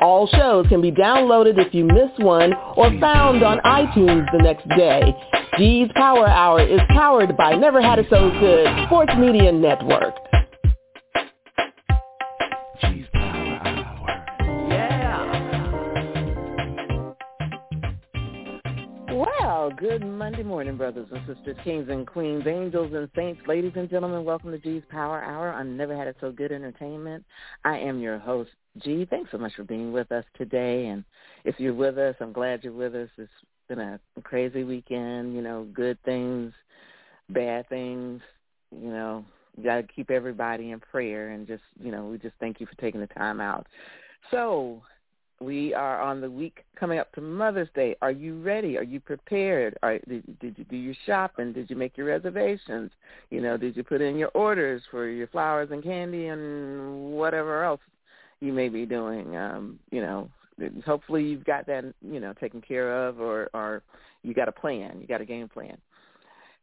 All shows can be downloaded if you miss one or found on iTunes the next day. G's Power Hour is powered by Never Had It So Good Sports Media Network. G's Power Hour. Yeah. Well, good Monday morning, brothers and sisters, kings and queens, angels and saints, ladies and gentlemen. Welcome to G's Power Hour on Never Had It So Good Entertainment. I am your host, G. Thanks so much for being with us today. And if you're with us, I'm glad you're with us. It's been a crazy weekend, you know, good things, bad things, you know. You got to keep everybody in prayer and just, you know, we just thank you for taking the time out. So we are on the week coming up to Mother's Day. Are you ready? Are you prepared? Are, did, did you do your shopping? Did you make your reservations? You know, did you put in your orders for your flowers and candy and whatever else you may be doing? Um, you know, hopefully you've got that, you know, taken care of or, or you got a plan. You got a game plan.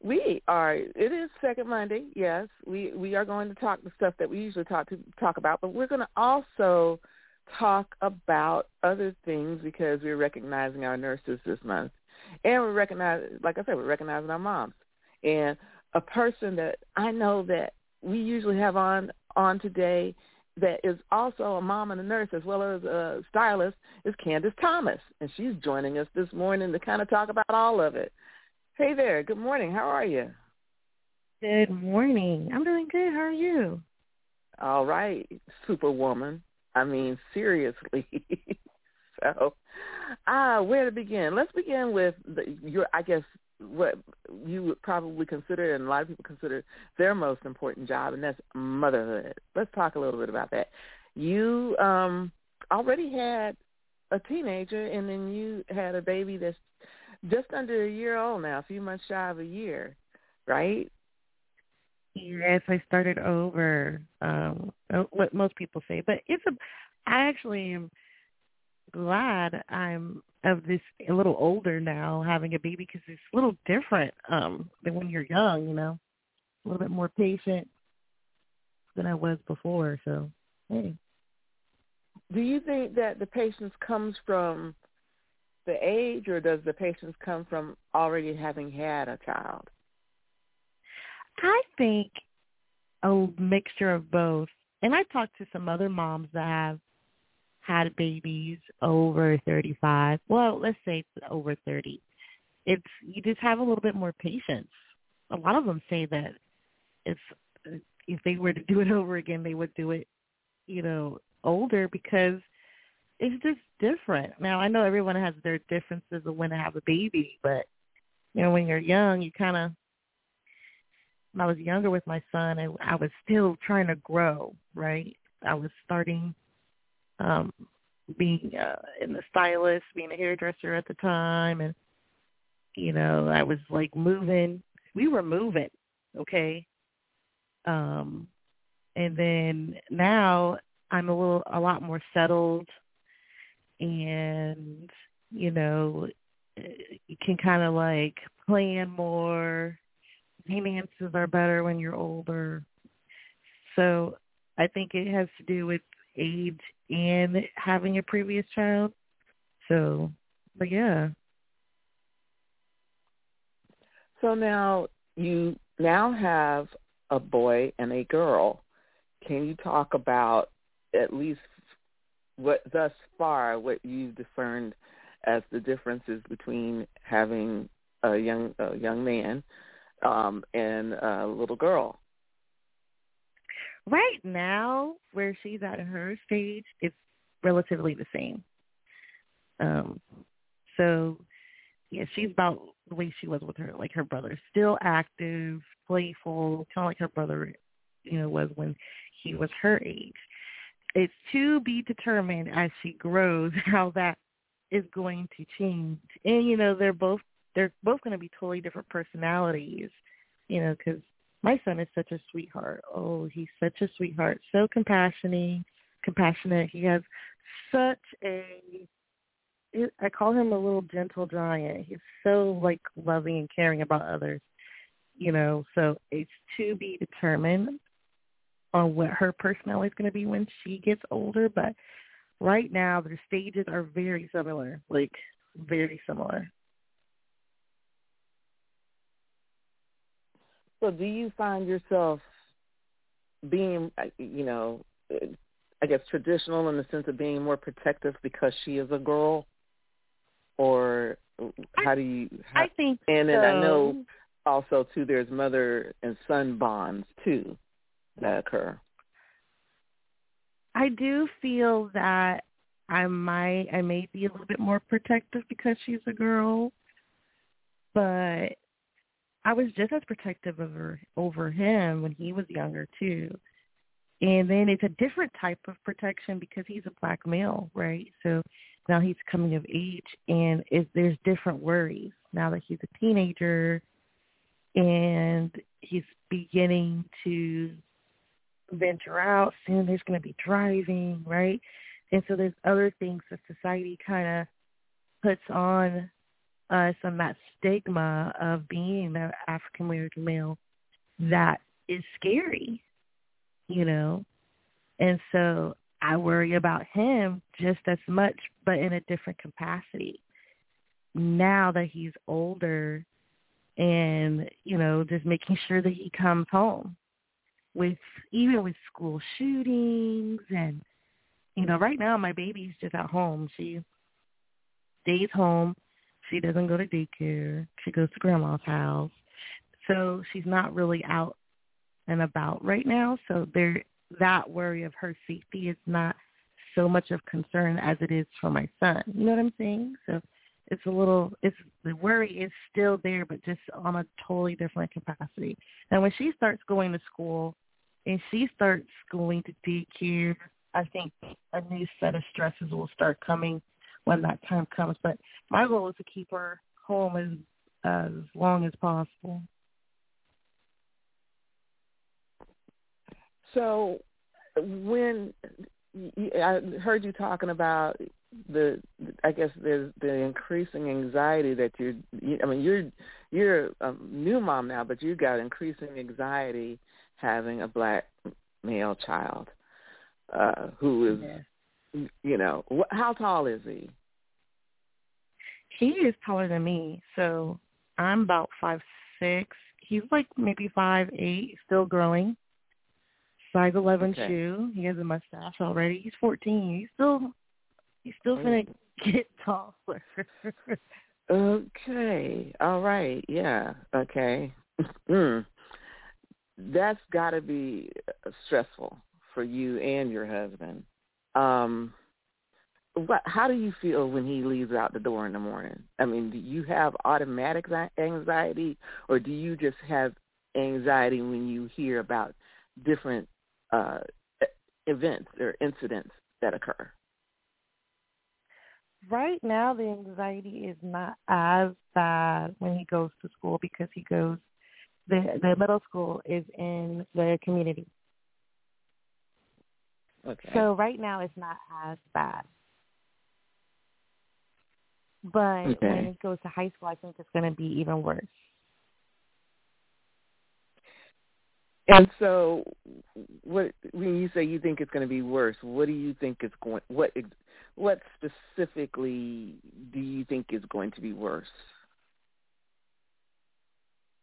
We are. It is Second Monday. Yes, we we are going to talk the stuff that we usually talk to talk about, but we're going to also talk about other things because we're recognizing our nurses this month, and we're recognizing, like I said, we're recognizing our moms. And a person that I know that we usually have on on today that is also a mom and a nurse as well as a stylist is Candice Thomas, and she's joining us this morning to kind of talk about all of it. Hey there, good morning. How are you? Good morning. I'm doing good. How are you? All right, superwoman. I mean, seriously. so, ah, where to begin? Let's begin with the, your, I guess, what you would probably consider, and a lot of people consider their most important job, and that's motherhood. Let's talk a little bit about that. You um already had a teenager, and then you had a baby that's just under a year old now, a few months shy of a year, right? Yes, I started over. Um, what most people say, but it's a. I actually am glad I'm of this a little older now, having a baby because it's a little different um than when you're young. You know, a little bit more patient than I was before. So, hey. Do you think that the patience comes from the age, or does the patience come from already having had a child? I think a mixture of both. And I talked to some other moms that have had babies over 35. Well, let's say over 30. It's you just have a little bit more patience. A lot of them say that if if they were to do it over again, they would do it, you know, older because it's just different. Now I know everyone has their differences of when to have a baby, but you know, when you're young, you kind of. When I was younger with my son, and I was still trying to grow. Right, I was starting um being uh, in the stylist, being a hairdresser at the time, and you know, I was like moving. We were moving, okay. Um, and then now I'm a little, a lot more settled and you know you can kind of like plan more finances are better when you're older so i think it has to do with age and having a previous child. So but yeah. So now you now have a boy and a girl. Can you talk about at least what thus far what you've discerned as the differences between having a young a young man um and a little girl right now where she's at her stage it's relatively the same um so yeah she's about the way she was with her like her brother. Still active, playful, kind of like her brother, you know, was when he was her age. It's to be determined as she grows how that is going to change. And you know, they're both they're both going to be totally different personalities. You know, because my son is such a sweetheart. Oh, he's such a sweetheart. So compassionate, compassionate. He has such a I call him a little gentle giant. He's so like loving and caring about others, you know. So it's to be determined on what her personality is going to be when she gets older. But right now, their stages are very similar, like very similar. So, do you find yourself being, uh, you know, I guess traditional in the sense of being more protective because she is a girl? or how do you? How, I think, and then so. I know also too. There's mother and son bonds too that occur. I do feel that I might I may be a little bit more protective because she's a girl, but I was just as protective over over him when he was younger too. And then it's a different type of protection because he's a black male, right? So now he's coming of age and is there's different worries now that he's a teenager and he's beginning to venture out soon there's going to be driving right and so there's other things that society kind of puts on us on that stigma of being the african american male that is scary you know and so I worry about him just as much, but in a different capacity. Now that he's older and, you know, just making sure that he comes home with, even with school shootings and, you know, right now my baby's just at home. She stays home. She doesn't go to daycare. She goes to grandma's house. So she's not really out and about right now. So there that worry of her safety is not so much of concern as it is for my son. You know what I'm saying? So it's a little it's the worry is still there but just on a totally different capacity. And when she starts going to school and she starts going to daycare, I think a new set of stresses will start coming when that time comes. But my goal is to keep her home as as long as possible. So when I heard you talking about the I guess there's the increasing anxiety that you're I mean you're you're a new mom now but you got increasing anxiety having a black male child uh who is yeah. You know how tall is he he is taller than me so i'm about five six he's like maybe five eight still growing size eleven okay. shoe. He has a mustache already. He's fourteen. He's still he's still oh. gonna get taller. okay. All right. Yeah. Okay. mm. That's got to be stressful for you and your husband. Um, what? How do you feel when he leaves out the door in the morning? I mean, do you have automatic anxiety, or do you just have anxiety when you hear about different uh, events or incidents that occur? Right now, the anxiety is not as bad when he goes to school because he goes. The the middle school is in the community. Okay. So right now it's not as bad. But okay. when he goes to high school, I think it's going to be even worse. And so, what when you say you think it's going to be worse, what do you think is going? What what specifically do you think is going to be worse?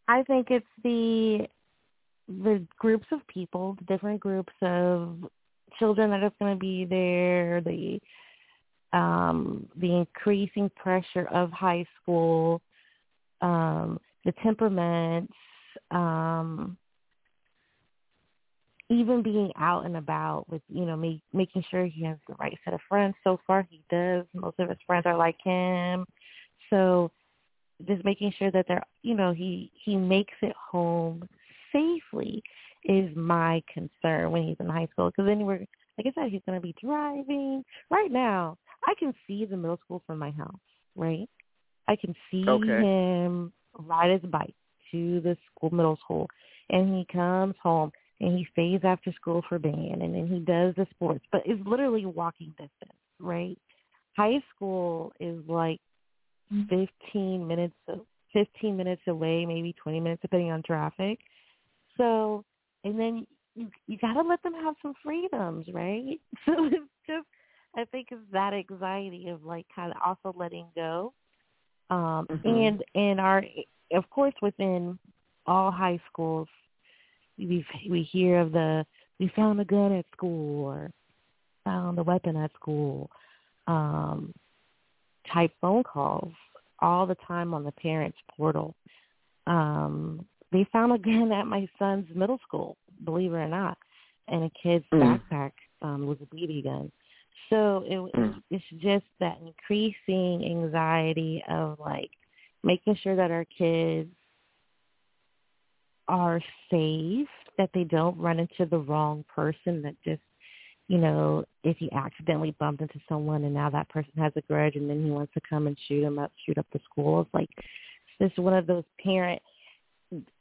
I think it's the the groups of people, the different groups of children that is going to be there, the um, the increasing pressure of high school, um, the temperaments, um, even being out and about with you know me making sure he has the right set of friends. So far he does. Most of his friends are like him. So just making sure that they're you know he he makes it home safely is my concern when he's in high school because then we're like I said he's going to be driving. Right now I can see the middle school from my house right? I can see Okay. him ride his bike to the school middle school and he comes home and he stays after school for band and then he does the sports but it's literally walking distance right? High school is like mm-hmm. 15 minutes 15 minutes away maybe 20 minutes depending on traffic. So and then you you got to let them have some freedoms right? So it's just i think it's that anxiety of like kind of also letting go. Um Mhm. and and our of course within all high schools we we hear of the we found a gun at school or found a weapon at school um type phone calls all the time on the parents portal. Um they found a gun at my son's middle school believe it or not and a kid's Mm. backpack um was a bb gun so it Mm. it's just that increasing anxiety of like making sure that our kids are safe, that they don't run into the wrong person that just, you know, if you accidentally bumped into someone and now that person has a grudge and then he wants to come and shoot him up, shoot up the school. It's like it's just one of those parent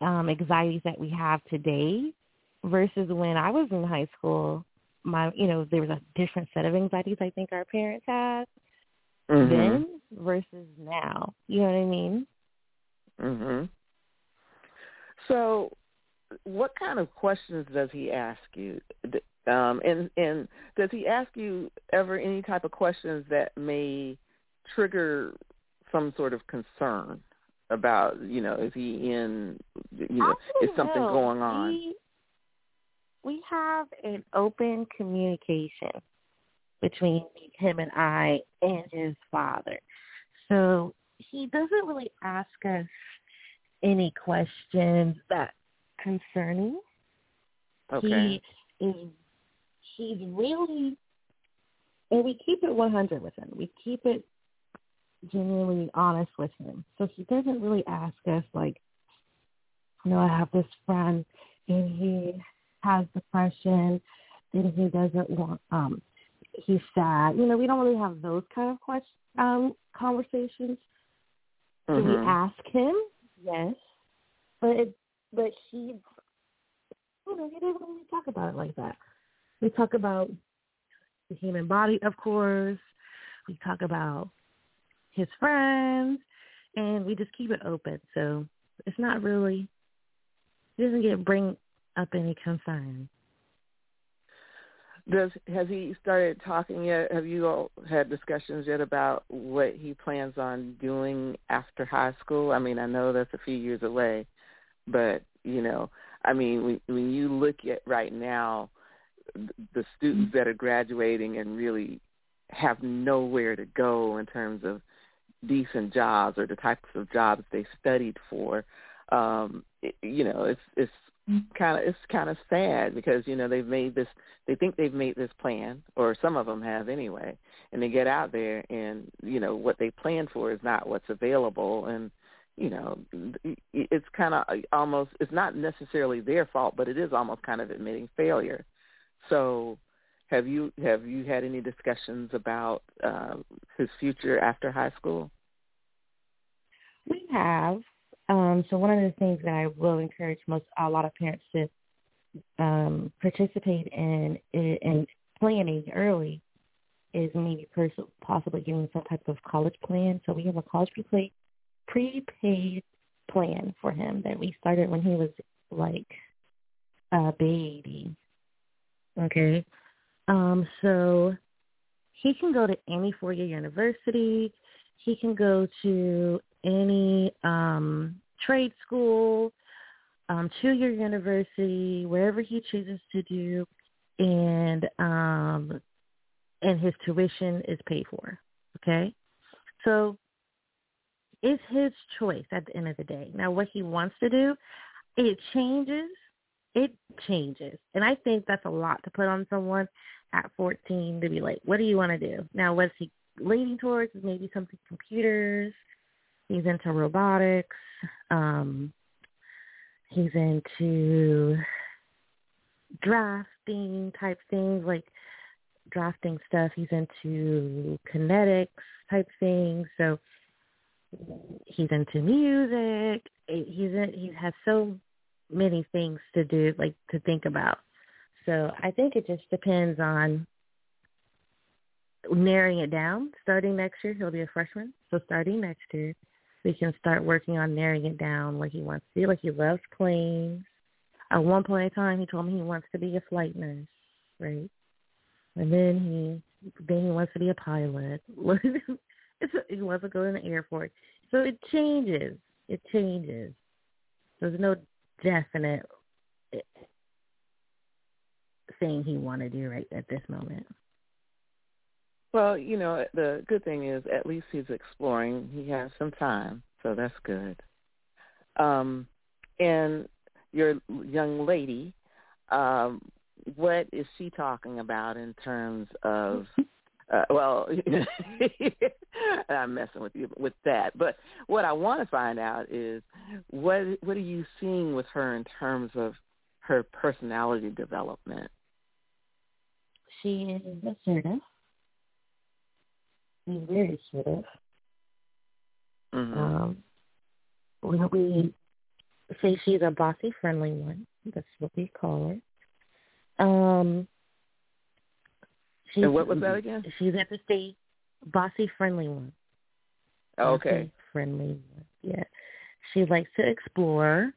um anxieties that we have today versus when I was in high school, my you know, there was a different set of anxieties I think our parents had Mhm. then versus now. You know what I mean? Mhm. So, what kind of questions does he ask you? Um, and and does he ask you ever any type of questions that may trigger some sort of concern about you know is he in you know is something know. going on? We, we have an open communication between him and I and his father. So he doesn't really ask us any questions that concerning. Okay. He is he's really and we keep it one hundred with him. We keep it genuinely honest with him. So he doesn't really ask us like, you know, I have this friend and he has depression and he doesn't want um he's sad. You know, we don't really have those kind of question um conversations. Do we ask him? Yes. But it, but he you know, he doesn't really talk about it like that. We talk about the human body, of course. We talk about his friends, and we just keep it open. So it's not really, it doesn't get bring up any concern. Does has he started talking yet? Have you all had discussions yet about what he plans on doing after high school? I mean, I know that's a few years away, but you know, I mean, when when you look at right now, th- the students that are graduating and really have nowhere to go in terms of decent jobs or the types of jobs they studied for, um, it, you know, it's it's kind of it's kind of sad because you know they've made this they think they've made this plan or some of them have anyway and they get out there and you know what they plan for is not what's available and you know it's kind of almost it's not necessarily their fault but it is almost kind of admitting failure. So have you have you had any discussions about uh, his future after high school We have. Um, so one of the things that I will encourage most a lot of parents to um, participate in in planning early is maybe pers- possibly getting some type of college plan. So we have a college prepaid prepaid plan for him that we started when he was like a baby. Okay. Um, so he can go to any four year university. He can go to any um trade school, um, two year university, wherever he chooses to do and um and his tuition is paid for. Okay? So it's his choice at the end of the day. Now what he wants to do, it changes. It changes. And I think that's a lot to put on someone at 14 to be like, what do you want to do? Now, what's he leaning towards is maybe something computers, he's into robotics. Um, he's into drafting type things like drafting stuff. He's into kinetics type things. So he's into music. He's in, he has so many things to do, like to think about. So I think it just depends on narrowing it down. Starting next year, he'll be a freshman. So starting next year, we can start working on narrowing it down what he wants to do. Like he loves planes. At one point in time, he told me he wants to be a flight nurse, right? And then he then he wants to be a pilot. he wants to go in the Air Force. So it changes. It changes. There's no definite thing he want to do right at this moment. Well, you know, the good thing is at least he's exploring. He has some time, so that's good. Um, and your young lady, um, what is she talking about in terms of? Uh, well, I'm messing with you with that. But what I want to find out is what what are you seeing with her in terms of her personality development? She is assertive. She's very assertive. Mm-hmm. Um, we, we say she's a bossy, friendly one. That's what we call her. Um, she's, and what was that again? She's at the state bossy, friendly one. Okay. Bossy, friendly one. Yeah. She likes to explore.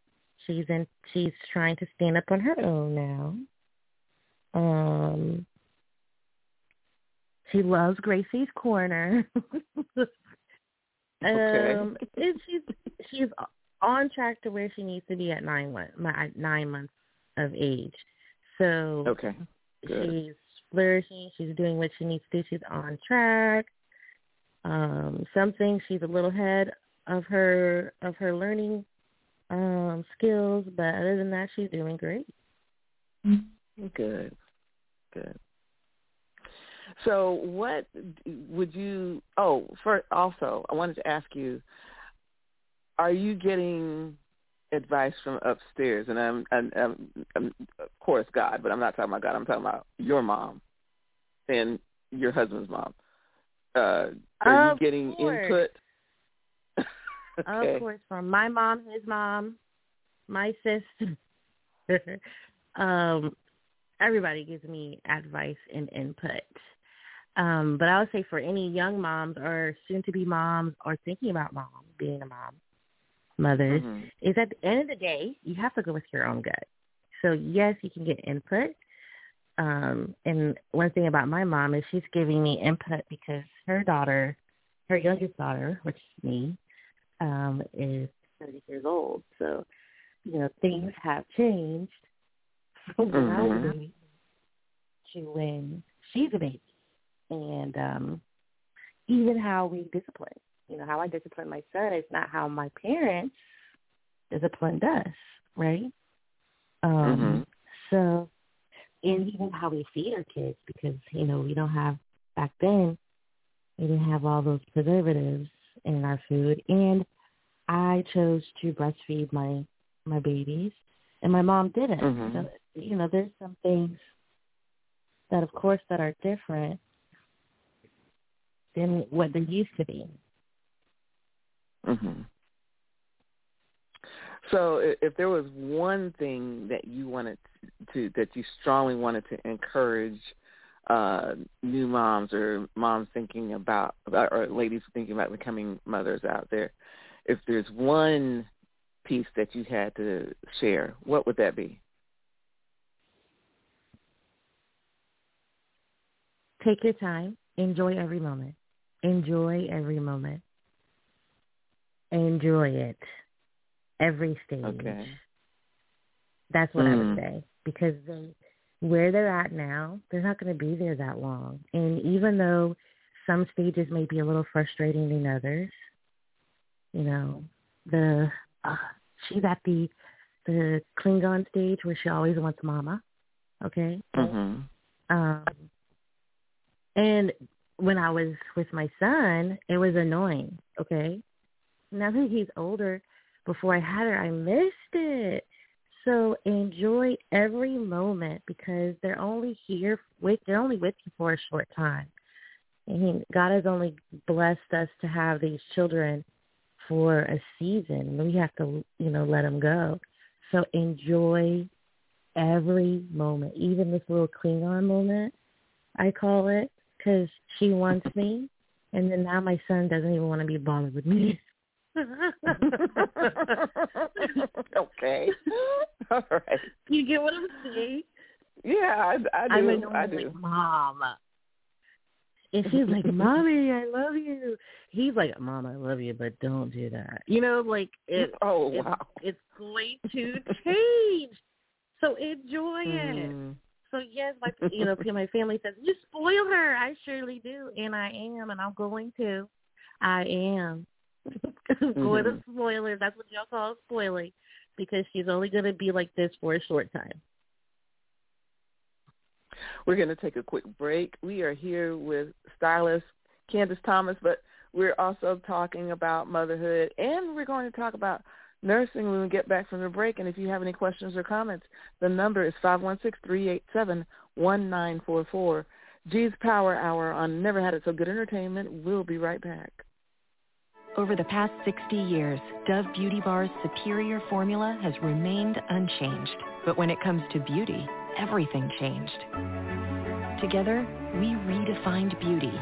She's in. She's trying to stand up on her own now. Um, she loves Gracie's Corner. okay. Um, and she's she's on track to where she needs to be at nine nine months of age. So okay, Good. she's flourishing. She's doing what she needs to do. She's on track. Um, some things she's a little ahead of her of her learning um, skills, but other than that, she's doing great. Good, good. So, what would you? Oh, for also, I wanted to ask you: Are you getting advice from upstairs? And I'm, I'm, I'm, I'm of course, God, but I'm not talking about God. I'm talking about your mom and your husband's mom. Uh, are of you getting course. input? okay. Of course, from my mom, his mom, my sister. um, everybody gives me advice and input. Um, but I would say for any young moms or soon to be moms or thinking about mom, being a mom, mothers, Mhm. is at the end of the day, you have to go with your own gut. So yes, you can get input. Um, and one thing about my mom is she's giving me input because her daughter, her youngest daughter, which is me, um, is 30 years old. So, you know, things have changed from when I was a Mhm. baby to when she's a baby. And um, even how we discipline, you know, how I discipline my son is not how my parents disciplined us, right? Um, Mhm. So, and even how we feed our kids, because you know we don't have back then, we didn't have all those preservatives in our food, and I chose to breastfeed my my babies, and my mom didn't. Mhm. So, you know, there's some things that, of course, that are different than what they used to be. Mhm. So, if there was one thing that you wanted to, that you strongly wanted to encourage uh, new moms or moms thinking about, or ladies thinking about becoming mothers out there, if there's one piece that you had to share, what would that be? Take your time. Enjoy every moment. Enjoy every moment. Enjoy it. Every stage. Okay. That's what I Mm. would say because they, where they're at now, they're not going to be there that long. And even though some stages may be a little frustrating than others, you know, the uh, she's at the the Klingon stage where she always wants mama. Okay. Mhm. Um, and when I was with my son, it was annoying. Okay, now that he's older, before I had her, I missed it. So enjoy every moment because they're only here with they're only with you for a short time. And God has only blessed us to have these children for a season. We have to, you know, let them go. So enjoy every moment, even this little Klingon moment, I call it, because she wants me, and then now my son doesn't even want to be bothered with me. okay. All right. You get what I'm saying? Yeah, I, I do. I'm I do. like, Mom. And she's like, Mommy, I love you. He's like, Mom, I love you, but don't do that. You know, like it. oh wow. It's going to change. So enjoy it. Mm. So yes, my you know, my family says you spoil her. I surely do, and I am, and I'm going to. I am going to Mhm. spoil her. That's what y'all call spoiling, because she's only going to be like this for a short time. We're going to take a quick break. We are here with stylist Candice Thomas, but we're also talking about motherhood, and we're going to talk about nursing when we get back from the break. And if you have any questions or comments, the number is five one six three eight seven one nine four four. G's Power Hour on Never Had It So Good Entertainment. We'll be right back. Over the past 60 years, Dove Beauty Bar's superior formula has remained unchanged. But when it comes to beauty, everything changed. Together, we redefined beauty.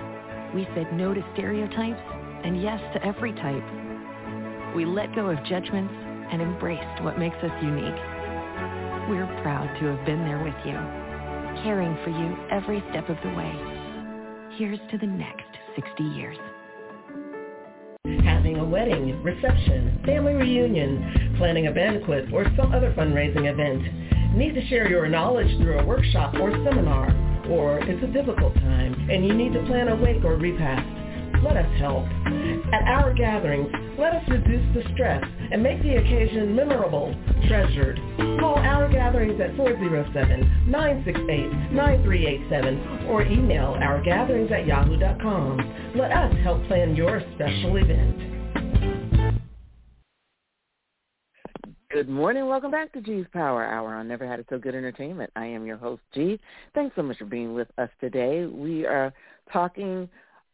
We said no to stereotypes and yes to every type. We let go of judgments and embraced what makes us unique. We're proud to have been there with you, caring for you every step of the way. Here's to the next 60 years. having a wedding, reception, family reunion, planning a banquet, or some other fundraising event. Need to share your knowledge through a workshop or seminar, or it's a difficult time and you need to plan a wake or repast. Let us help. At our gatherings, let us reduce the stress and make the occasion memorable, treasured. Call our gatherings at 407-968-9387 or email ourgatherings at yahoo.com. Let us help plan your special event. Good morning. Welcome back to G's Power Hour on Never Had It So Good Entertainment. I am your host, G. Thanks so much for being with us today. We are talking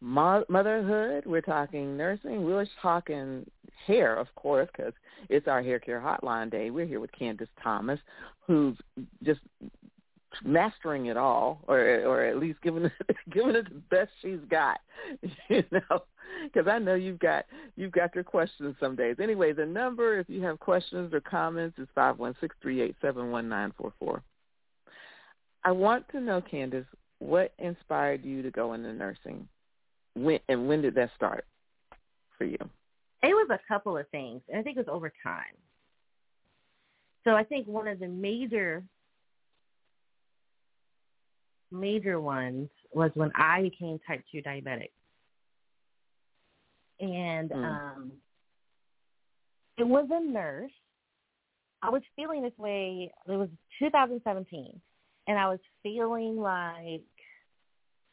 motherhood. We're talking nursing. We're talking hair, of course, because it's our hair care hotline day. We're here with Candice Thomas, who's just mastering it all, or or at least giving it giving it the best she's got, you know. Because I know you've got you've got your questions some days. Anyway, the number if you have questions or comments is five one six three eight seven one nine four four. I want to know, Candice, what inspired you to go into nursing, when and when did that start for you? It was a couple of things, and I think it was over time. So I think one of the major major ones was when I became type 2 diabetic. And Mm. um it was a nurse. I was feeling this way. It was 2017, and I was feeling like,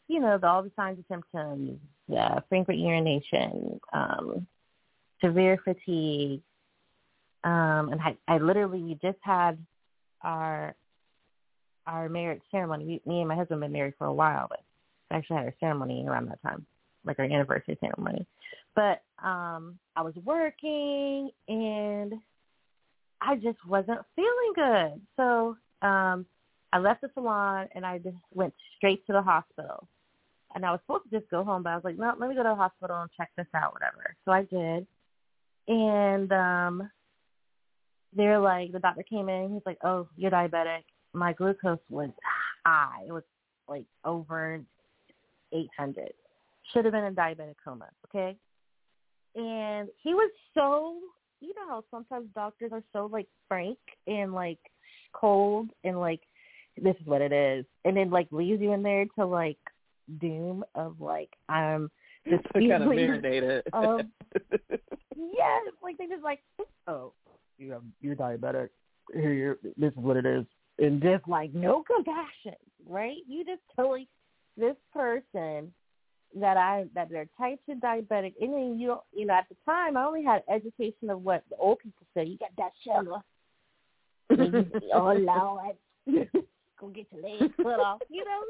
you know, the, all the signs and symptoms, uh, frequent urination, um, severe fatigue, um, and I, I literally we just had our our marriage ceremony. We, me and my husband have been married for a while, but we actually had our ceremony around that time, like our anniversary ceremony. But um I was working and I just wasn't feeling good. So um I left the salon and I just went straight to the hospital. And I was supposed to just go home, but I was like, no, let me go to the hospital and check this out, whatever. So I did. And um they're like, the doctor came in, he's like, oh, you're diabetic. My glucose was high. It was like over 800. Should have been in diabetic coma, okay? And he was so, you know how sometimes doctors are so like frank and like cold and like, this is what it is. And then like leaves you in there to like doom of like, I'm just kind of marinated. um, yes, like they just like, oh, you have you're diabetic. Here, you're, this is what it is, and just like no compassion, right? You just telling this person that I that they're type two diabetic. And then you don't, you know, at the time I only had education of what the old people say. You got that sugar. oh Lord, go get your legs cut off. You know.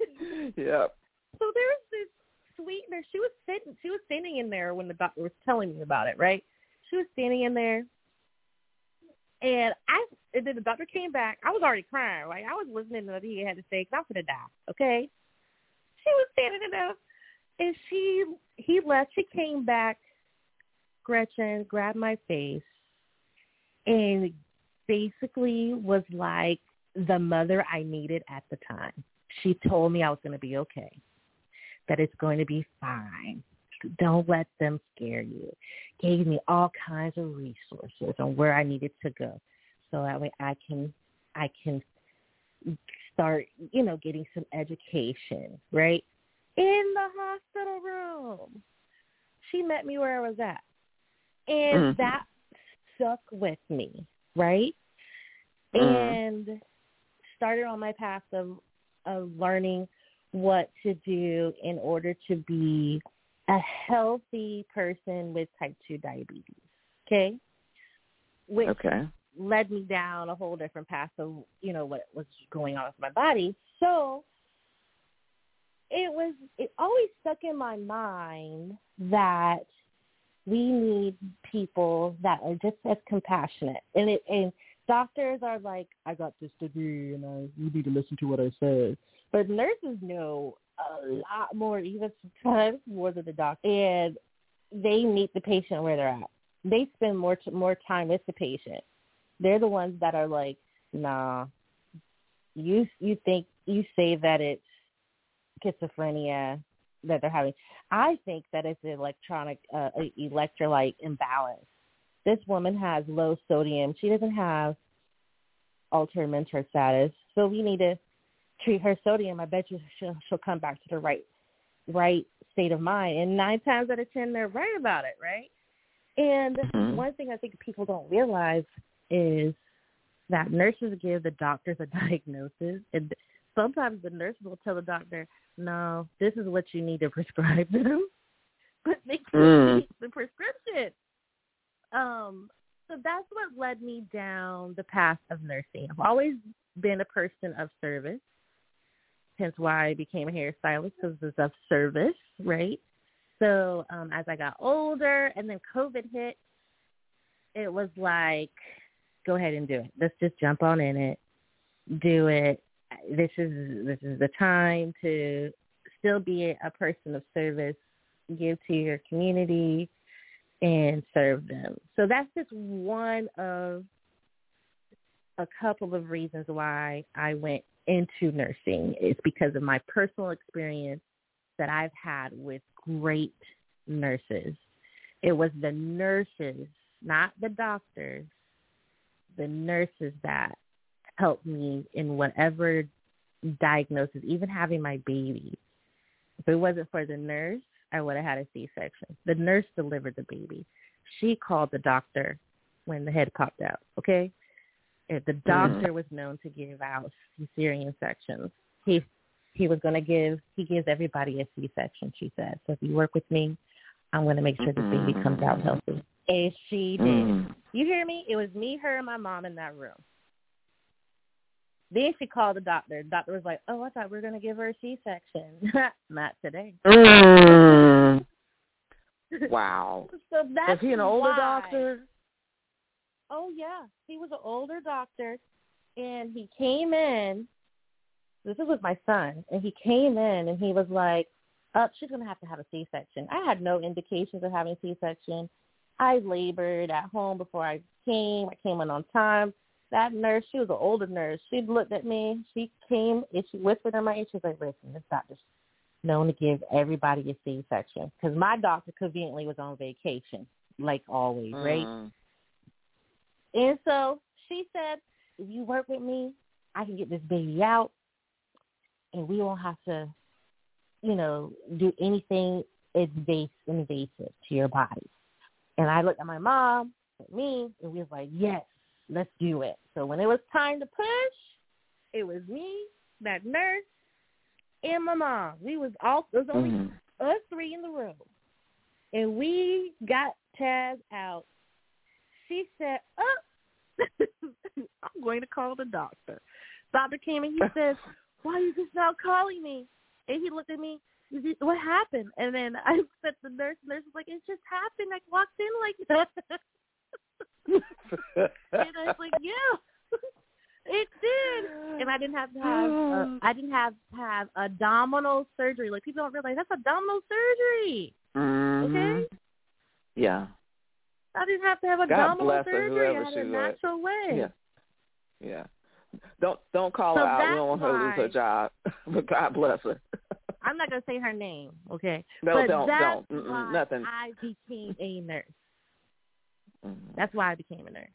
Yep. So there was this sweetener. She was sitting. She was standing in there when the doctor was telling me about it. Right. She was standing in there, and I. And then the doctor came back. I was already crying. Right. I was listening to what he had to say because I'm gonna die. Okay. She was standing in there, and she he left. She came back. Gretchen grabbed my face, and basically was like the mother I needed at the time. She told me I was going to be okay that it's going to be fine. Don't let them scare you. Gave me all kinds of resources on where I needed to go, so that way I can I can start, you know, getting some education, right? In the hospital room. She met me where I was at. And Mhm. that stuck with me, right? Mhm. And started on my path of of learning what to do in order to be a healthy person with type 2 diabetes. Okay? Which Okay. led me down a whole different path of, you know, what was going on with my body. So it was it always stuck in my mind that we need people that are just as compassionate. And it and doctors are like, I got this degree and I you need to listen to what I say. But nurses know a lot more, even sometimes more than the doctor. And they meet the patient where they're at. They spend more t- more time with the patient. They're the ones that are like, nah, you you think you say that it's schizophrenia that they're having. I think that it's an electronic uh, electrolyte imbalance. This woman has low sodium. She doesn't have altered mental status, so we need to treat her sodium. I bet you she'll, she'll come back to the right right state of mind. And nine times out of ten, they're right about it, right? And Mhm. one thing I think people don't realize is that nurses give the doctors a diagnosis, and sometimes the nurses will tell the doctor, "No, this is what you need to prescribe them," but they can't Mm. the prescription. Um, so that's what led me down the path of nursing. I've always been a person of service, hence why I became a hairstylist because it's of service, right? So um, as I got older and then COVID hit, it was like, go ahead and do it. Let's just jump on in it, do it. This is this is the time to still be a person of service, give to your community, and serve them. So that's just one of a couple of reasons why I went into nursing. It's because of my personal experience that I've had with great nurses. It was the nurses, not the doctors, the nurses that helped me in whatever diagnosis, even having my baby. If it wasn't for the nurse, I would have had a C-section. The nurse delivered the baby. She called the doctor when the head popped out, okay? If the doctor was known to give out cesarean sections, he he was going to give he gives everybody a C-section. She said, so if you work with me, I'm going to make sure the baby comes out healthy. And she did. Mm. You hear me? It was me, her, and my mom in that room. Then she called the doctor. The doctor was like, "Oh, I thought we were going to give her a C-section. Not today." Mm. Wow. So that's Was he an older why- doctor? Oh yeah, he was an older doctor, and he came in. This is with my son, and he came in and he was like, "Up, she's gonna have to have a C-section." I had no indications of having a C-section. I labored at home before I came. I came in on time. That nurse, she was an older nurse. She looked at me. She came and she whispered in my ear. She was like, "Listen, this doctor's known to give everybody a C-section because my doctor conveniently was on vacation, like always, right?" Mm. And so she said, if you work with me, I can get this baby out and we won't have to, you know, do anything invasive, invasive to your body. And I looked at my mom, at me, and we was like, yes, let's do it. So when it was time to push, it was me, that nurse, and my mom. We was all there was only Mhm. us three in the room, and we got Taz out. She said, "Oh, I'm going to call the doctor." Doctor came and he says, "Why are you just now calling me?" And he looked at me. What happened? And then I said the nurse. The nurse was like, "It just happened. I walked in like that." And I was like, "Yeah, it did." And I didn't have to have uh, I didn't have to have abdominal surgery. Like people don't realize that's abdominal surgery. Mhm. Okay. Yeah. I didn't have to have abdominal surgery. I had a was. natural way. Yeah. Yeah. Don't don't call So her out. We don't want her to lose her job. but God bless her. I'm not gonna say her name, okay? No, but don't, don't. Nothing. I became a nurse. Mhm. That's why I became a nurse.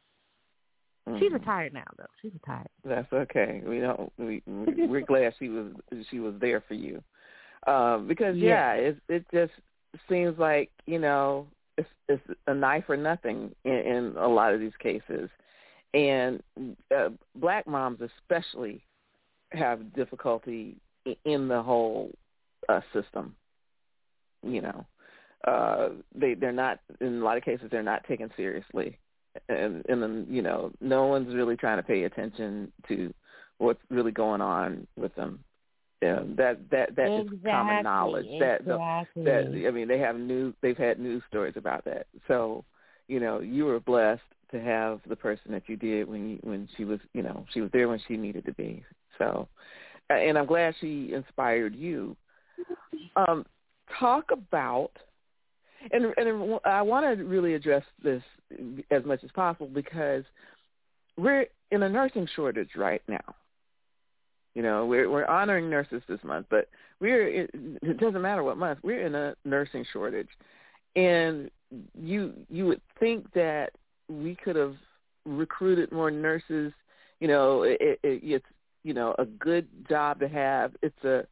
She's Mhm. retired now, though. She's retired. That's okay. We don't. We we- we're glad she was she was there for you, um, because yeah, it it just seems like you know it's it's a knife or nothing in, in a lot of these cases, and uh, black moms especially have difficulty in the whole uh, system. You know, uh, they they're not in a lot of cases they're not taken seriously and and then you know no one's really trying to pay attention to what's really going on with them. Yeah, that that that is common knowledge. That exactly. that I mean they have news they've had news stories about that. So you know you were blessed to have the person that you did when you, when she was you know she was there when she needed to be. So and I'm glad she inspired you. Um, talk about and and I want to really address this as much as possible because we're in a nursing shortage right now. You know, we're we're honoring nurses this month, but we're it doesn't matter what month we're in a nursing shortage, and you you would think that we could have recruited more nurses. You know, it, it, it's you know a good job to have. It's a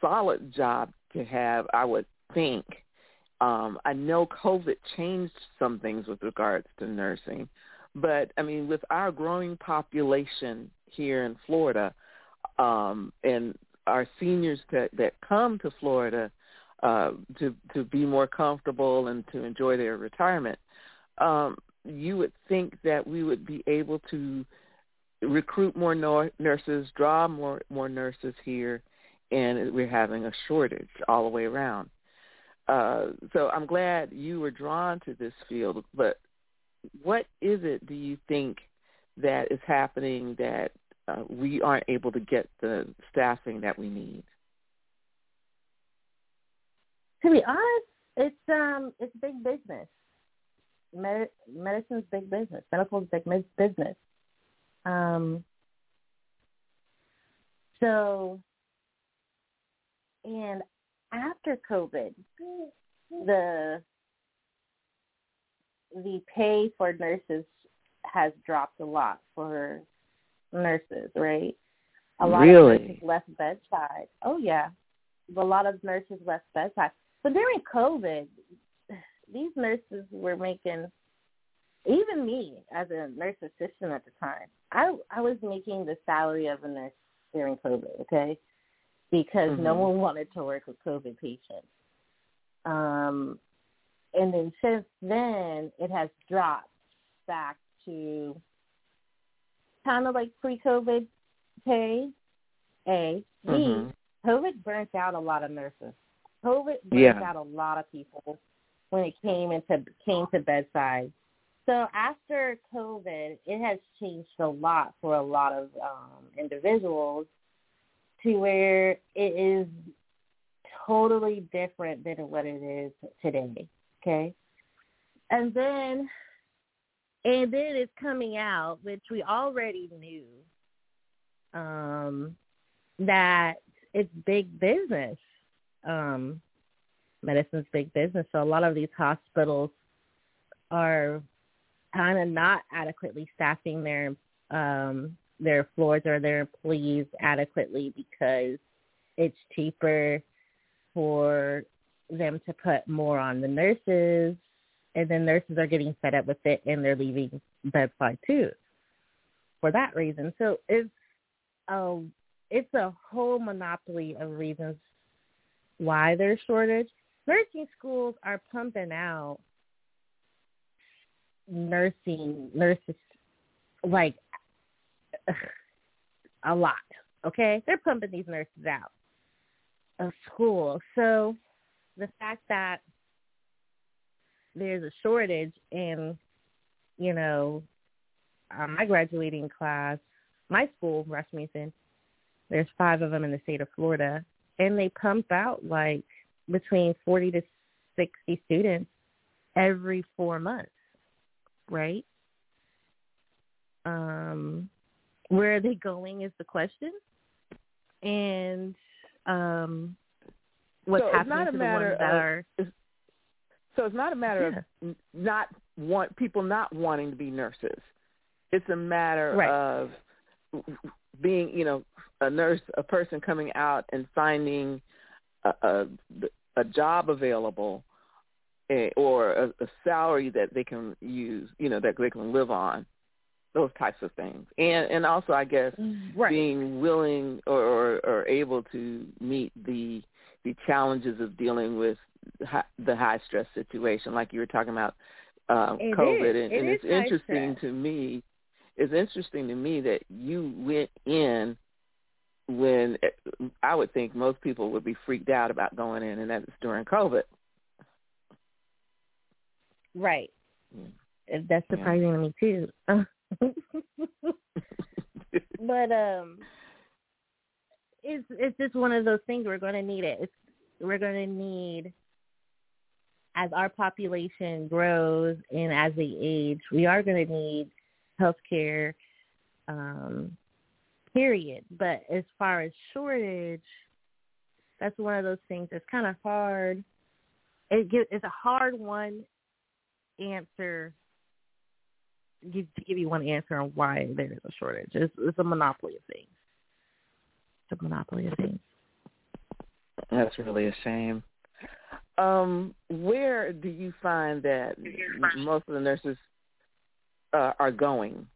solid job to have. I would think. Um, I know COVID changed some things with regards to nursing, but I mean, with our growing population here in Florida, um, and our seniors that, that come to Florida uh, to to be more comfortable and to enjoy their retirement, um, you would think that we would be able to recruit more nor- nurses, draw more more nurses here, and we're having a shortage all the way around. Uh, so I'm glad you were drawn to this field, but what is it do you think that is happening that uh, we aren't able to get the staffing that we need? To be honest, it's um it's big business. Med- medicine's big business. Medical's big business. Um. So, and after COVID, the the pay for nurses has dropped a lot for nurses, right? A lot Really? of nurses left bedside. Oh yeah, a lot of nurses left bedside. But during COVID, these nurses were making, even me as a nurse assistant at the time, I I was making the salary of a nurse during COVID. Okay, because no Mhm. one wanted to work with COVID patients. Um, and then since then, it has dropped back to kind of like pre-COVID pay. A, B, Mhm. COVID burnt out a lot of nurses. COVID burnt Yeah. out a lot of people when it came into came to bedside. So after COVID, it has changed a lot for a lot of um, individuals to where it is totally different than what it is today. Okay, and then and then it's coming out, which we already knew, um, that it's big business. Um, medicine's big business. So a lot of these hospitals are kind of not adequately staffing their um, their floors or their employees adequately because it's cheaper for them to put more on the nurses, and then nurses are getting fed up with it and they're leaving bedside too for that reason. So it's a it's a whole monopoly of reasons why there's shortage. Nursing schools are pumping out nursing nurses like a lot. Okay, they're pumping these nurses out of school. So the fact that there's a shortage in, you know, uh, my graduating class, my school, Rasmussen, there's five of them in the state of Florida, and they pump out like between 40 to 60 students every four months, right? Um, where are they going is the question, and um, what's so happening to the ones that of, are So it's not a matter Yeah. of not want people not wanting to be nurses. It's a matter Right. of being, you know, a nurse, a person coming out and finding a a, a job available eh, or a, a salary that they can use, you know, that they can live on. Those types of things, and and also I guess right. being willing or, or, or able to meet the the challenges of dealing with hi, the high stress situation, like you were talking about um, It COVID, is. and, It and it's interesting stress. to me. It's interesting to me that you went in when I would think most people would be freaked out about going in, and that's during COVID. Right. Mm. And That's Yeah. surprising to me too. but um it's it's just one of those things we're going to need it. It's we're going to need as our population grows and as they age, we are going to need healthcare um period. But as far as shortage, that's one of those things that's kind of hard. It gi- it's a hard one answer give, to give you one answer on why there is a shortage. It's, it's a monopoly of things. It's a monopoly of things. That's really a shame. Um, where do you find that most of the nurses uh, are going?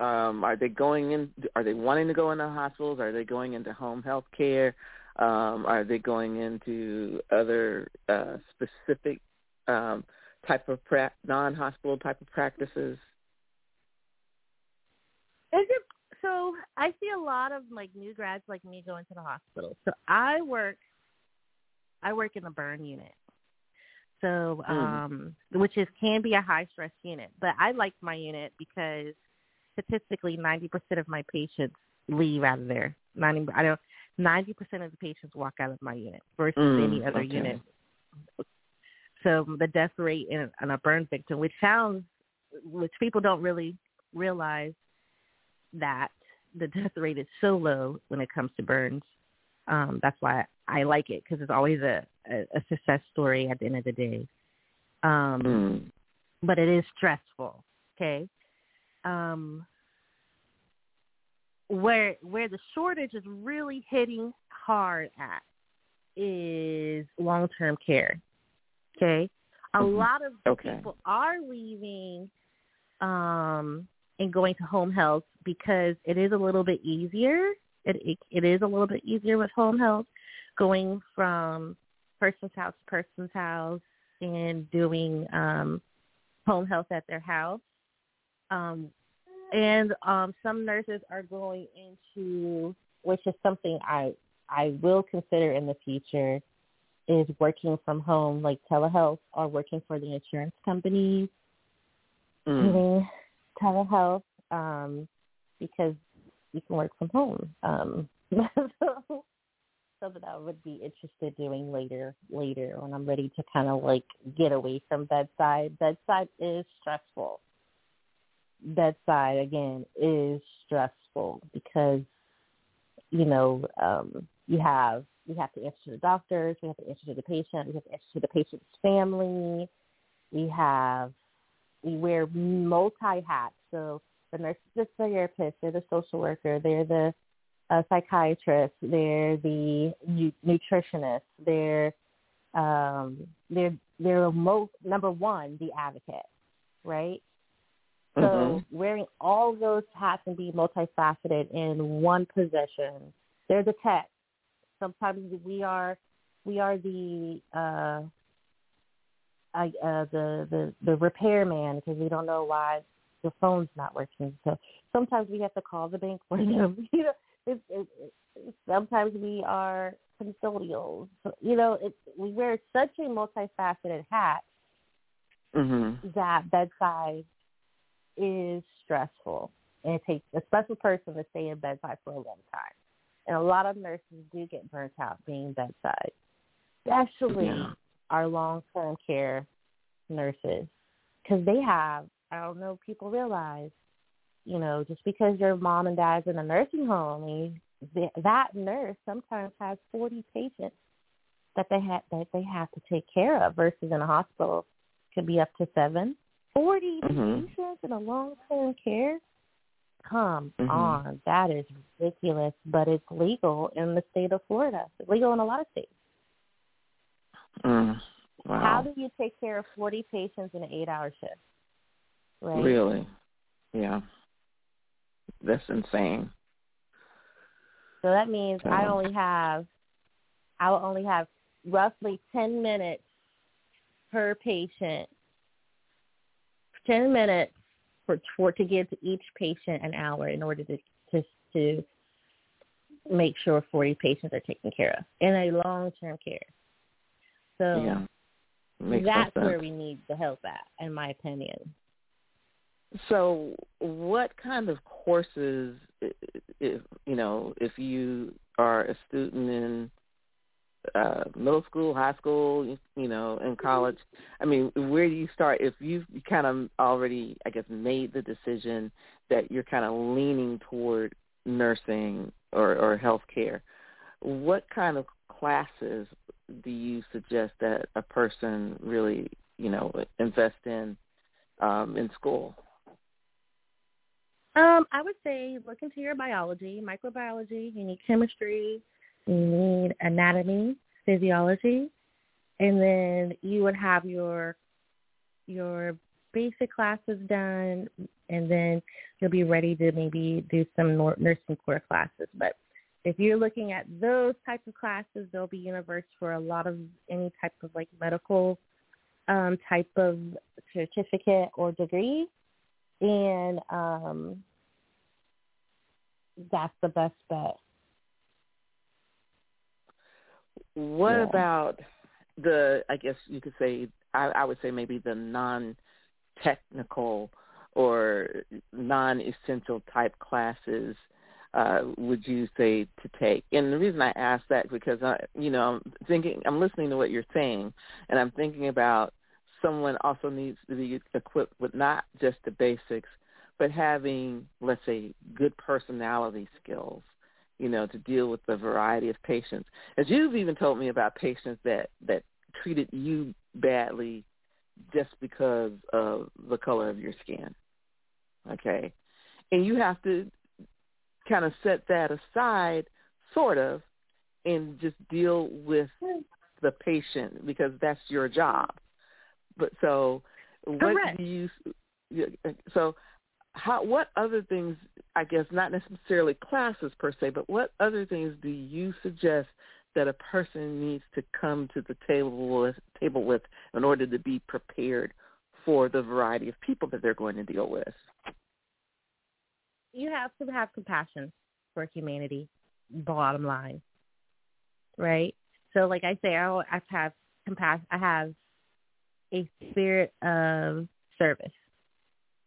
Um, are they going in? Are they wanting to go into hospitals? Are they going into home health care? Um, are they going into other uh, specific um, type of pra- non-hospital type of practices? Is it so? I see a lot of like new grads like me going to the hospital. So I work, I work in the burn unit. So, Mm. um, which is can be a high stress unit, but I like my unit because statistically, ninety percent of my patients leave out of there. Ninety, I don't. Ninety percent of the patients walk out of my unit versus Mm, any other okay. unit. So the death rate in, in a burn victim, which sounds, which people don't really realize, that the death rate is so low when it comes to burns. Um, that's why I like it because it's always a, a, a success story at the end of the day. Um, Mm. But it is stressful. Okay. Um, where where the shortage is really hitting hard at is long term care. Okay. A Mhm. lot of Okay. people are leaving um and going to home health because it is a little bit easier. It, it it is a little bit easier with home health, going from person's house to person's house and doing um, home health at their house. Um, and um, some nurses are going into, which is something I I will consider in the future, is working from home, like telehealth, or working for the insurance companies Mm. Telehealth um, because you can work from home. Um, so something I would be interested doing later, later when I'm ready to kind of like get away from bedside. Bedside is stressful. Bedside again is stressful because you know um, you have we have to answer to the doctors, we have to answer to the patient, we have to answer to the patient's family. We have we wear multi hats. So the nurse is the therapist, they're the social worker, they're the uh, psychiatrist, they're the nu- nutritionist, they're um, they're they're most number one the advocate, right? So Mhm. wearing all those hats and be multifaceted in one position they're the tech. Sometimes we are we are the uh, uh, the the the repairman because we don't know why the phone's not working. So sometimes we have to call the bank for them. you know, it's, it, it, sometimes we are custodials. So, you know, it, we wear such a multifaceted hat mm-hmm. that bedside is stressful, and it takes a special person to stay in bedside for a long time. And a lot of nurses do get burnt out being bedside, especially Yeah. Our long-term care nurses, because they have. I don't know. if People realize, you know, just because your mom and dad's in a nursing home, and you, that nurse sometimes has forty patients that they have that they have to take care of, versus in a hospital could be up to seven. 40 Mhm. patients in a long-term care? Come Mhm. on. That is ridiculous, but it's legal in the state of Florida. It's legal in a lot of states. Mm. Wow. How do you take care of 40 patients in an eight-hour shift? Right? Really? Yeah. That's insane. So that means I only have, I will only have roughly 10 minutes per patient. 10 minutes for, for to give to each patient an hour in order to to to make sure 40 patients are taken care of in a long-term care. So yeah. Makes that's where we need the help at, in my opinion. So, what kind of courses, if you know, if you are a student in uh, middle school, high school, you, know, in college, I mean, where do you start? If you've kind of already, I guess, made the decision that you're kind of leaning toward nursing or, or healthcare, what kind of classes do you suggest that a person really, you know, invest in um, in school? Um, I would say look into your biology, microbiology. You need chemistry, you need anatomy, physiology, and then you would have your your basic classes done, and then you'll be ready to maybe do some nursing core classes. But if you're looking at those types of classes, they'll be universe for a lot of any type of like medical um, type of certificate or degree and um that's the best bet. What Yeah. about the? I guess you could say. I, I would say maybe the non-technical or non-essential type classes. Uh, would you say to take? And the reason I ask that because I, you know, I'm thinking, I'm listening to what you're saying, and I'm thinking about someone also needs to be equipped with not just the basics, but having, let's say, good personality skills you know, to deal with the variety of patients. As you've even told me about patients that that treated you badly just because of the color of your skin. Okay, and you have to kind of set that aside, sort of, and just deal with the patient because that's your job. But so, what Correct. do you? So, how? What other things? I guess not necessarily classes per se, but what other things do you suggest that a person needs to come to the table with, table with in order to be prepared for the variety of people that they're going to deal with? You have to have compassion for humanity, bottom line. Right? So like I say, I have compassion I have a spirit of service.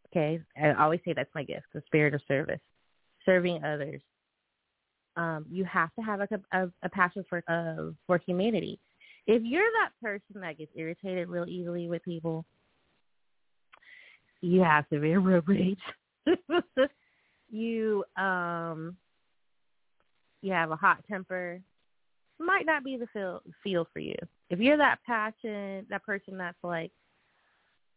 Okay? I always say that's my gift, the spirit of service. Serving others. Um, you have to have a, a, a passion for uh, for humanity. If you're that person that gets irritated real easily with people, you have to be a road rage. You um you have a hot temper. Might not be the feel feel for you. If you're that passion, that person that's like,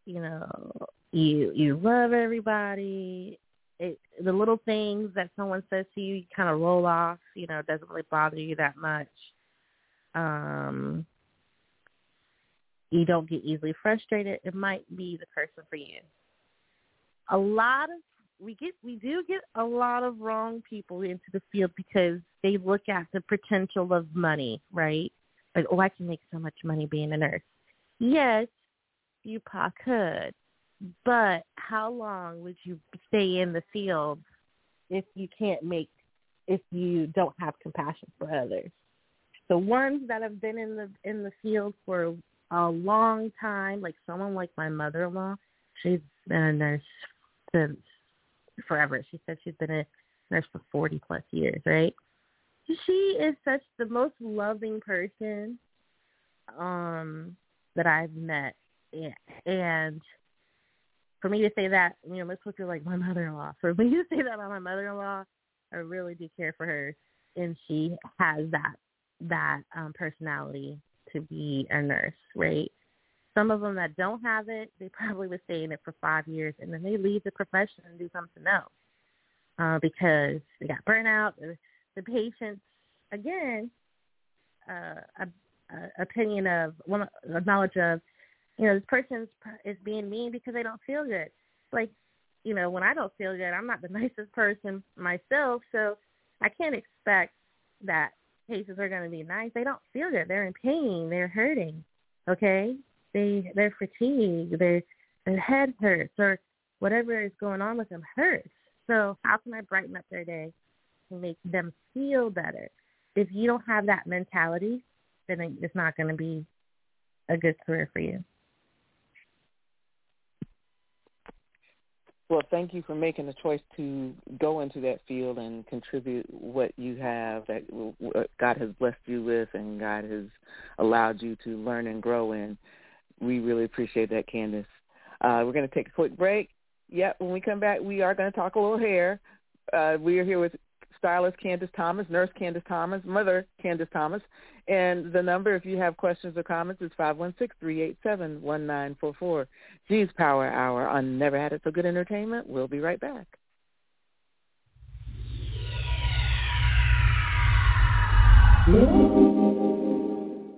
you know, you you love everybody. It, the little things that someone says to you, you kind of roll off. You know, doesn't really bother you that much. Um, you don't get easily frustrated. It might be the person for you. A lot of we get we do get a lot of wrong people into the field because they look at the potential of money, right? Like, oh, I can make so much money being a nurse. Yes, you pa could, but how long would you stay in the field if you can't make if you don't have compassion for others? The ones that have been in the in the field for a long time, like someone like my mother-in-law, she's been a nurse since forever. She said she's been a nurse for 40 plus years, right? She is such the most loving person um that I've met. And for me to say that, you know, most people are like my mother-in-law. For me to say that about my mother-in-law, I really do care for her, and she has that that um personality to be a nurse, right? Some of them that don't have it, they probably would stay in it for five years, and then they leave the profession and do something else uh, because they got burnout. The, patients, again, uh, a, a opinion of one, a knowledge of, you know, this person is being mean because they don't feel good. Like, you know, when I don't feel good, I'm not the nicest person myself, so I can't expect that patients are going to be nice. They don't feel good. They're in pain. They're hurting. Okay, they they're fatigued. Their their head hurts or whatever is going on with them hurts. So how can I brighten up their day and make them feel better? If you don't have that mentality, then it's not going to be a good career for you. Well, thank you for making the choice to go into that field and contribute what you have that God has blessed you with and God has allowed you to learn and grow in. We really appreciate that, Candice. Uh, we're going to take a quick break. Yep, when we come back, we are going to talk a little hair. Uh, we are here with stylist Candice Thomas, nurse Candice Thomas, mother Candice Thomas. And the number, if you have questions or comments, is 516-387-1944. G's Power Hour on Never Had It So Good Entertainment. We'll be right back.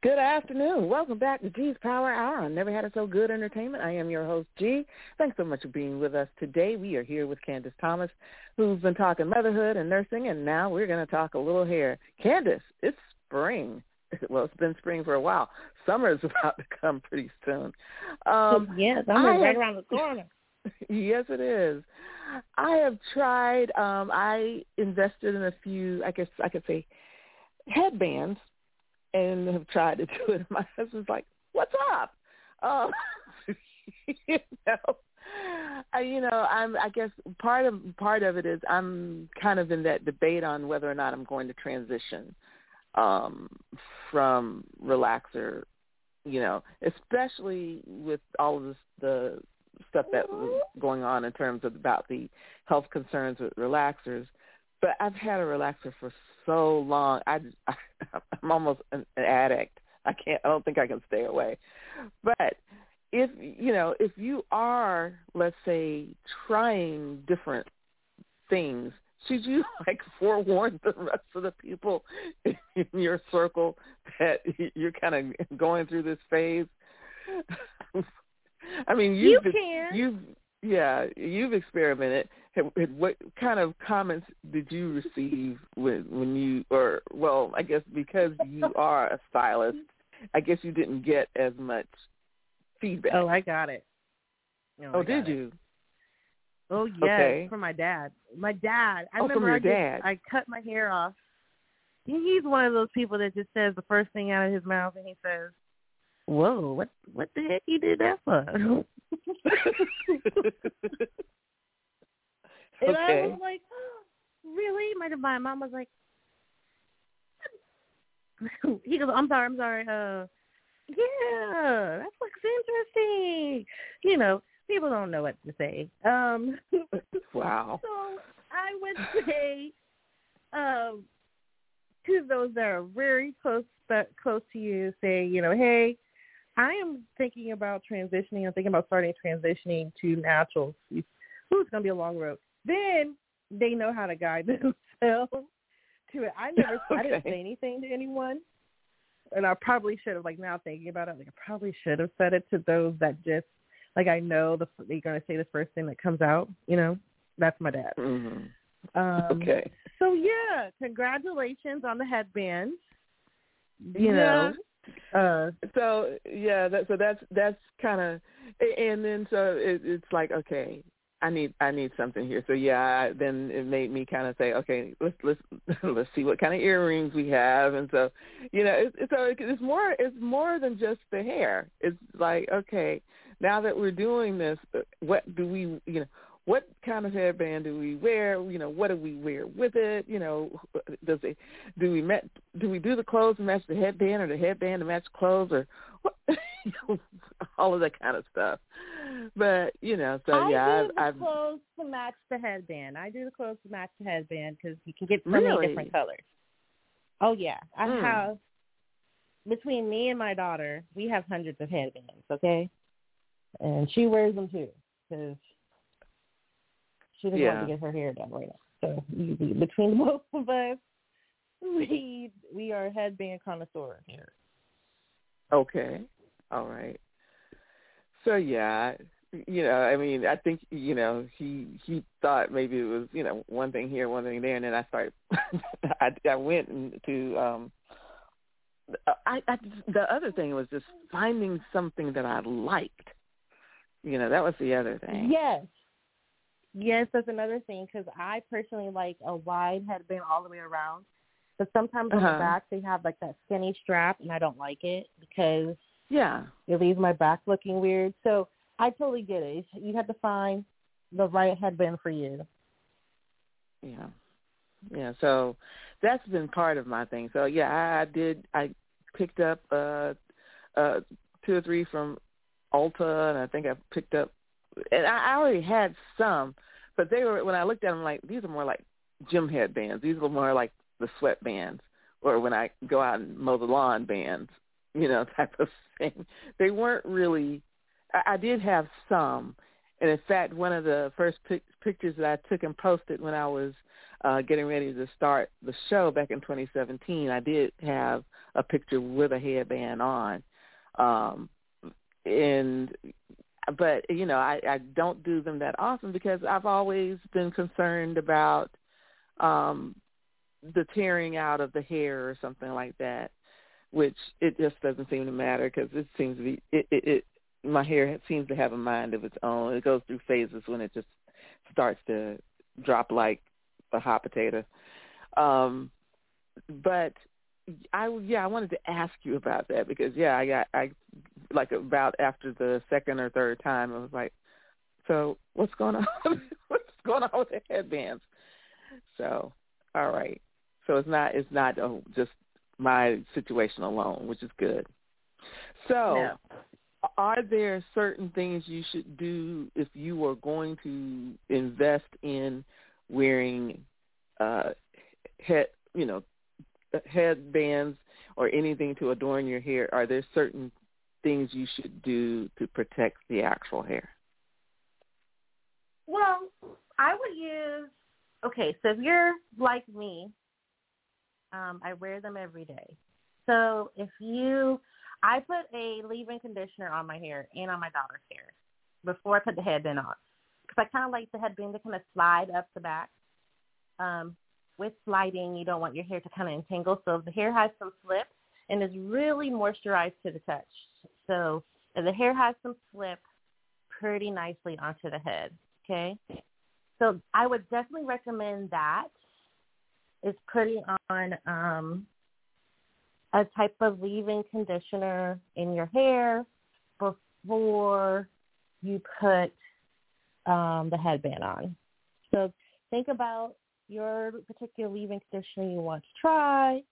Good afternoon. Welcome back to G's Power Hour on Never Had It So Good Entertainment. I am your host, G. Thanks so much for being with us today. We are here with Candice Thomas, who's been talking motherhood and nursing, and now we're going to talk a little hair. Candice, it's spring. Well, it's been spring for a while. Summer is about to come pretty soon. Um, yes, I'm right around the corner. yes, it is. I have tried. Um, I invested in a few. I guess I could say headbands and have tried to do it. My husband's like, "What's up?" Um, you know, I, you know, I'm. I guess part of part of it is I'm kind of in that debate on whether or not I'm going to transition um, from relaxer. You know, especially with all of this, the stuff that was going on in terms of about the health concerns with relaxers. But I've had a relaxer for so long. I, I I'm almost an, an addict. I can't. I don't think I can stay away. But if you know, if you are, let's say, trying different things, should you like forewarn the rest of the people in your circle that you're kind of going through this phase? I mean, you've you can. you've yeah, you've experimented. What kind of comments did you receive when when you, or well, I guess because you are a stylist, I guess you didn't get as much feedback. Oh, I got it. Oh, oh did you? Oh yes, okay. from my dad. My dad. I oh, remember from your I dad. Did, I cut my hair off. He's one of those people that just says the first thing out of his mouth, and he says, "Whoa, what what the heck you did that for?" And Okay. I was like, oh, really? My my mom was like, he goes, I'm sorry, I'm sorry. Uh, yeah, that looks interesting. You know, people don't know what to say. Um, wow. so I would say, um, to those that are very close but close to you, say, you know, hey, I am thinking about transitioning. I'm thinking about starting transitioning to naturals. Ooh, it's gonna be a long road. Then they know how to guide themselves to it. I never, I didn't say anything to anyone, and I probably should have. Like now thinking about it, like I probably should have said it to those that just, like I know the they're gonna say the first thing that comes out. You know, that's my dad. hmm Um, Okay. So yeah, congratulations on the headband. You know, uh, So yeah, that, so that's that's kind of, and then so it, it's like okay, I need I need something here. So yeah, I, then it made me kind of say, okay, let's let's let's see what kind of earrings we have, and so you know, it, so it, it's more it's more than just the hair. It's like okay, now that we're doing this, what do we you know what kind of headband do we wear? You know, what do we wear with it? You know, does it do we met do we do the clothes to match the headband, or the headband to match clothes, or what? you know, all of that kind of stuff. But you know, so I yeah, do the I've, I've clothes to match the headband. I do the clothes to match the headband because you can get so Really? many different colors. Oh yeah, I Hmm. have between me and my daughter, we have hundreds of headbands. Okay, and she wears them too because she doesn't want to get her hair done right now. So you- between both of us, we we are headband connoisseur here. Okay. All right. So yeah, you know, I mean, I think you know he he thought maybe it was you know one thing here, one thing there, and then I started. I I went to um. I, I the other thing was just finding something that I liked. You know, that was the other thing. Yes. Yes, that's another thing because I personally like a wide headband all the way around. But sometimes on Uh-huh. the back they have like that skinny strap, and I don't like it because Yeah. it leaves my back looking weird. So I totally get it. You have to find the right headband for you. Yeah. Yeah. So that's been part of my thing. So yeah, I, I did I picked up uh uh two or three from Ulta and I think I picked up and I I already had some, but they were when I looked at them like these are more like gym headbands. These are more like the sweat bands or when I go out and mow the lawn bands, you know, type of thing. They weren't really I, I did have some and in fact, one of the first pic- pictures that I took and posted when I was uh, getting ready to start the show back in 2017, I did have a picture with a headband on. Um, and but you know, I, I don't do them that often because I've always been concerned about um, the tearing out of the hair or something like that, which it just doesn't seem to matter because it seems to be it, it, it my hair seems to have a mind of its own. It goes through phases when it just starts to drop like a hot potato. Um, but I yeah, I wanted to ask you about that because yeah, I got I like about after the second or third time, I was like, so what's going on? what's going on with the headbands? So all right, so it's not it's not oh, just my situation alone, which is good. So No. are there certain things you should do if you are going to invest in wearing uh head you know headbands or anything to adorn your hair are there certain things you should do to protect the actual hair Well, I would use okay, so if you're like me, um, I wear them every day. So if you I put a leave-in conditioner on my hair and on my daughter's hair before I put the headband on. Because I kind of like the headband to kind of slide up the back. Um, with sliding, you don't want your hair to kind of entangle. So the hair has some slip and is really moisturized to the touch. So the hair has some slip, pretty nicely onto the head. Okay. So I would definitely recommend that is putting on um, a type of leave-in conditioner in your hair before you put um, the headband on. So think about your particular leave-in conditioner you want to try.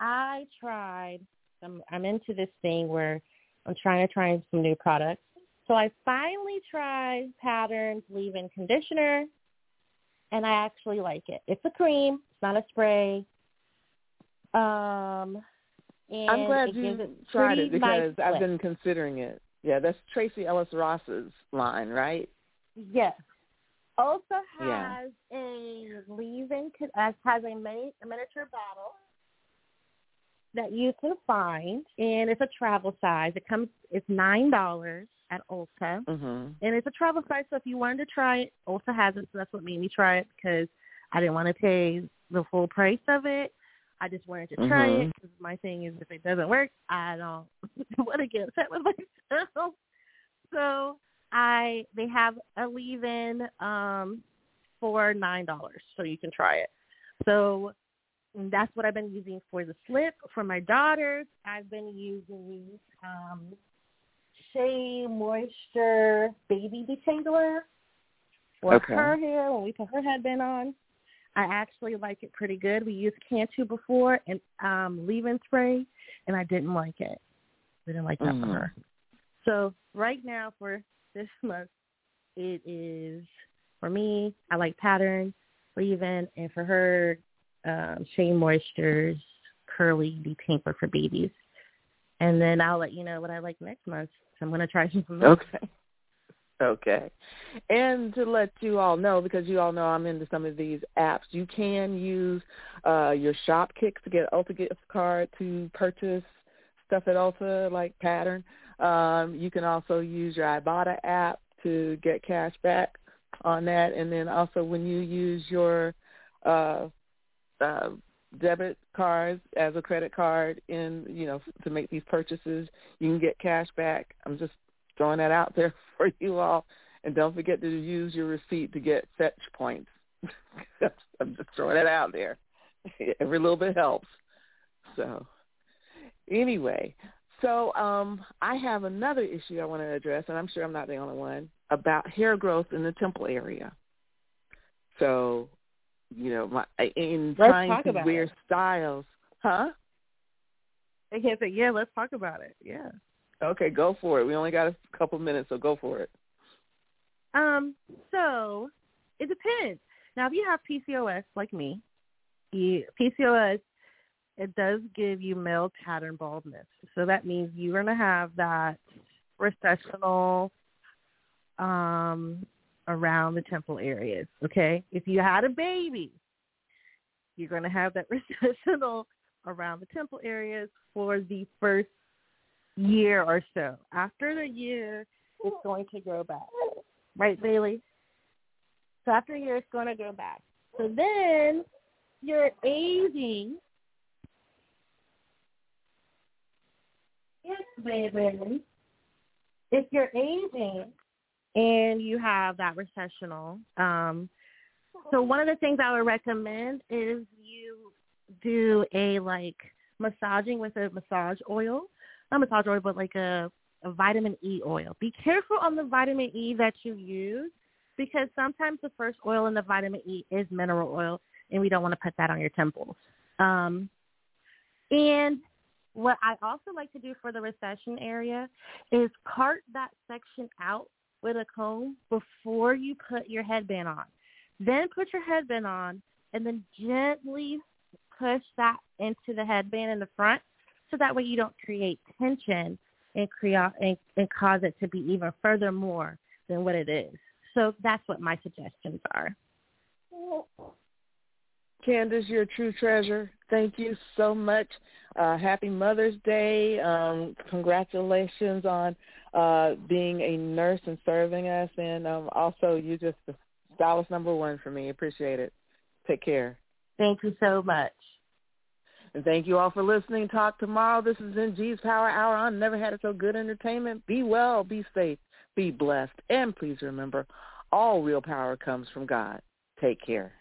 I tried. I'm, I'm into this thing where I'm trying to try some new products. So I finally tried Pattern's leave-in conditioner, and I actually like it. It's a cream. It's not a spray. Um, and I'm glad you it tried it nice because I've been considering it. Yeah, that's Tracee Ellis Ross's line, right? Yes. Also Yeah. has a leave-in, co- uh, has a, mini, a miniature bottle that you can find, and it's a travel size. It comes, it's nine dollars at Ulta, Mhm. and it's a travel size. So if you wanted to try it, Ulta has it. So that's what made me try it because I didn't want to pay the full price of it. I just wanted to try Mhm. it because my thing is if it doesn't work, I don't want to get upset with myself. So I they have a leave-in um, for nine dollars, so you can try it. So that's what I've been using for the slip. For my daughters, I've been using um, Shea Moisture Baby Detangler for Okay. her hair when we put her headband on. I actually like it pretty good. We used Cantu before and um, leave-in spray, and I didn't like it. I didn't like that for Mhm. her. So right now for this month, it is for me. I like pattern leave-in, and for her, um, Shea Moisture's curly detangler for babies. And then I'll let you know what I like next month. So I'm going to try else. Okay. Okay. And to let you all know, because you all know I'm into some of these apps, you can use uh, your Shopkicks to get Ulta gift card to purchase stuff at Ulta like Pattern. Um, you can also use your Ibotta app to get cash back on that. And then also when you use your uh, uh, debit cards as a credit card in, you know, to make these purchases, you can get cash back. I'm just throwing that out there for you all. And don't forget to use your receipt to get fetch points. I'm just throwing that out there. Every little bit helps. So anyway, so um, I have another issue I want to address, and I'm sure I'm not the only one, about hair growth in the temple area. So, you know, my, in Let's trying to wear it. styles, huh? I can't say, yeah, let's talk about it. Yeah. Okay, go for it. We only got a couple minutes, so go for it. Um, so it depends. Now, if you have PCOS like me, you, PCOS it does give you male pattern baldness. So that means you're going to have that recessional um, around the temple areas. Okay, if you had a baby, you're going to have that recessional around the temple areas for the first year or so. After the year, it's going to grow back. Right, Bailey? So after a year, it's going to go back. So then you're aging. Yes, baby. If you're aging and you have that recessional, um, so one of the things I would recommend is you do a like massaging with a massage oil, not massage oil, but like a, a vitamin E oil. Be careful on the vitamin E that you use because sometimes the first oil in the vitamin E is mineral oil, and we don't want to put that on your temples. Um, and what I also like to do for the recession area is cart that section out with a comb before you put your headband on. Then put your headband on and then gently push that into the headband in the front so that way you don't create tension and create and, and cause it to be even further more than what it is. So that's what my suggestions are. Candice, you're a true treasure. Thank you so much. Uh, happy Mother's Day. Um, congratulations on uh, being a nurse and serving us. And um, also, you're just the stylist number one for me. Appreciate it. Take care. Thank you so much. And thank you all for listening. Talk tomorrow. This is NG's Power Hour on Never Had It So Good Entertainment. Be well, be safe, be blessed. And please remember, all real power comes from God. Take care.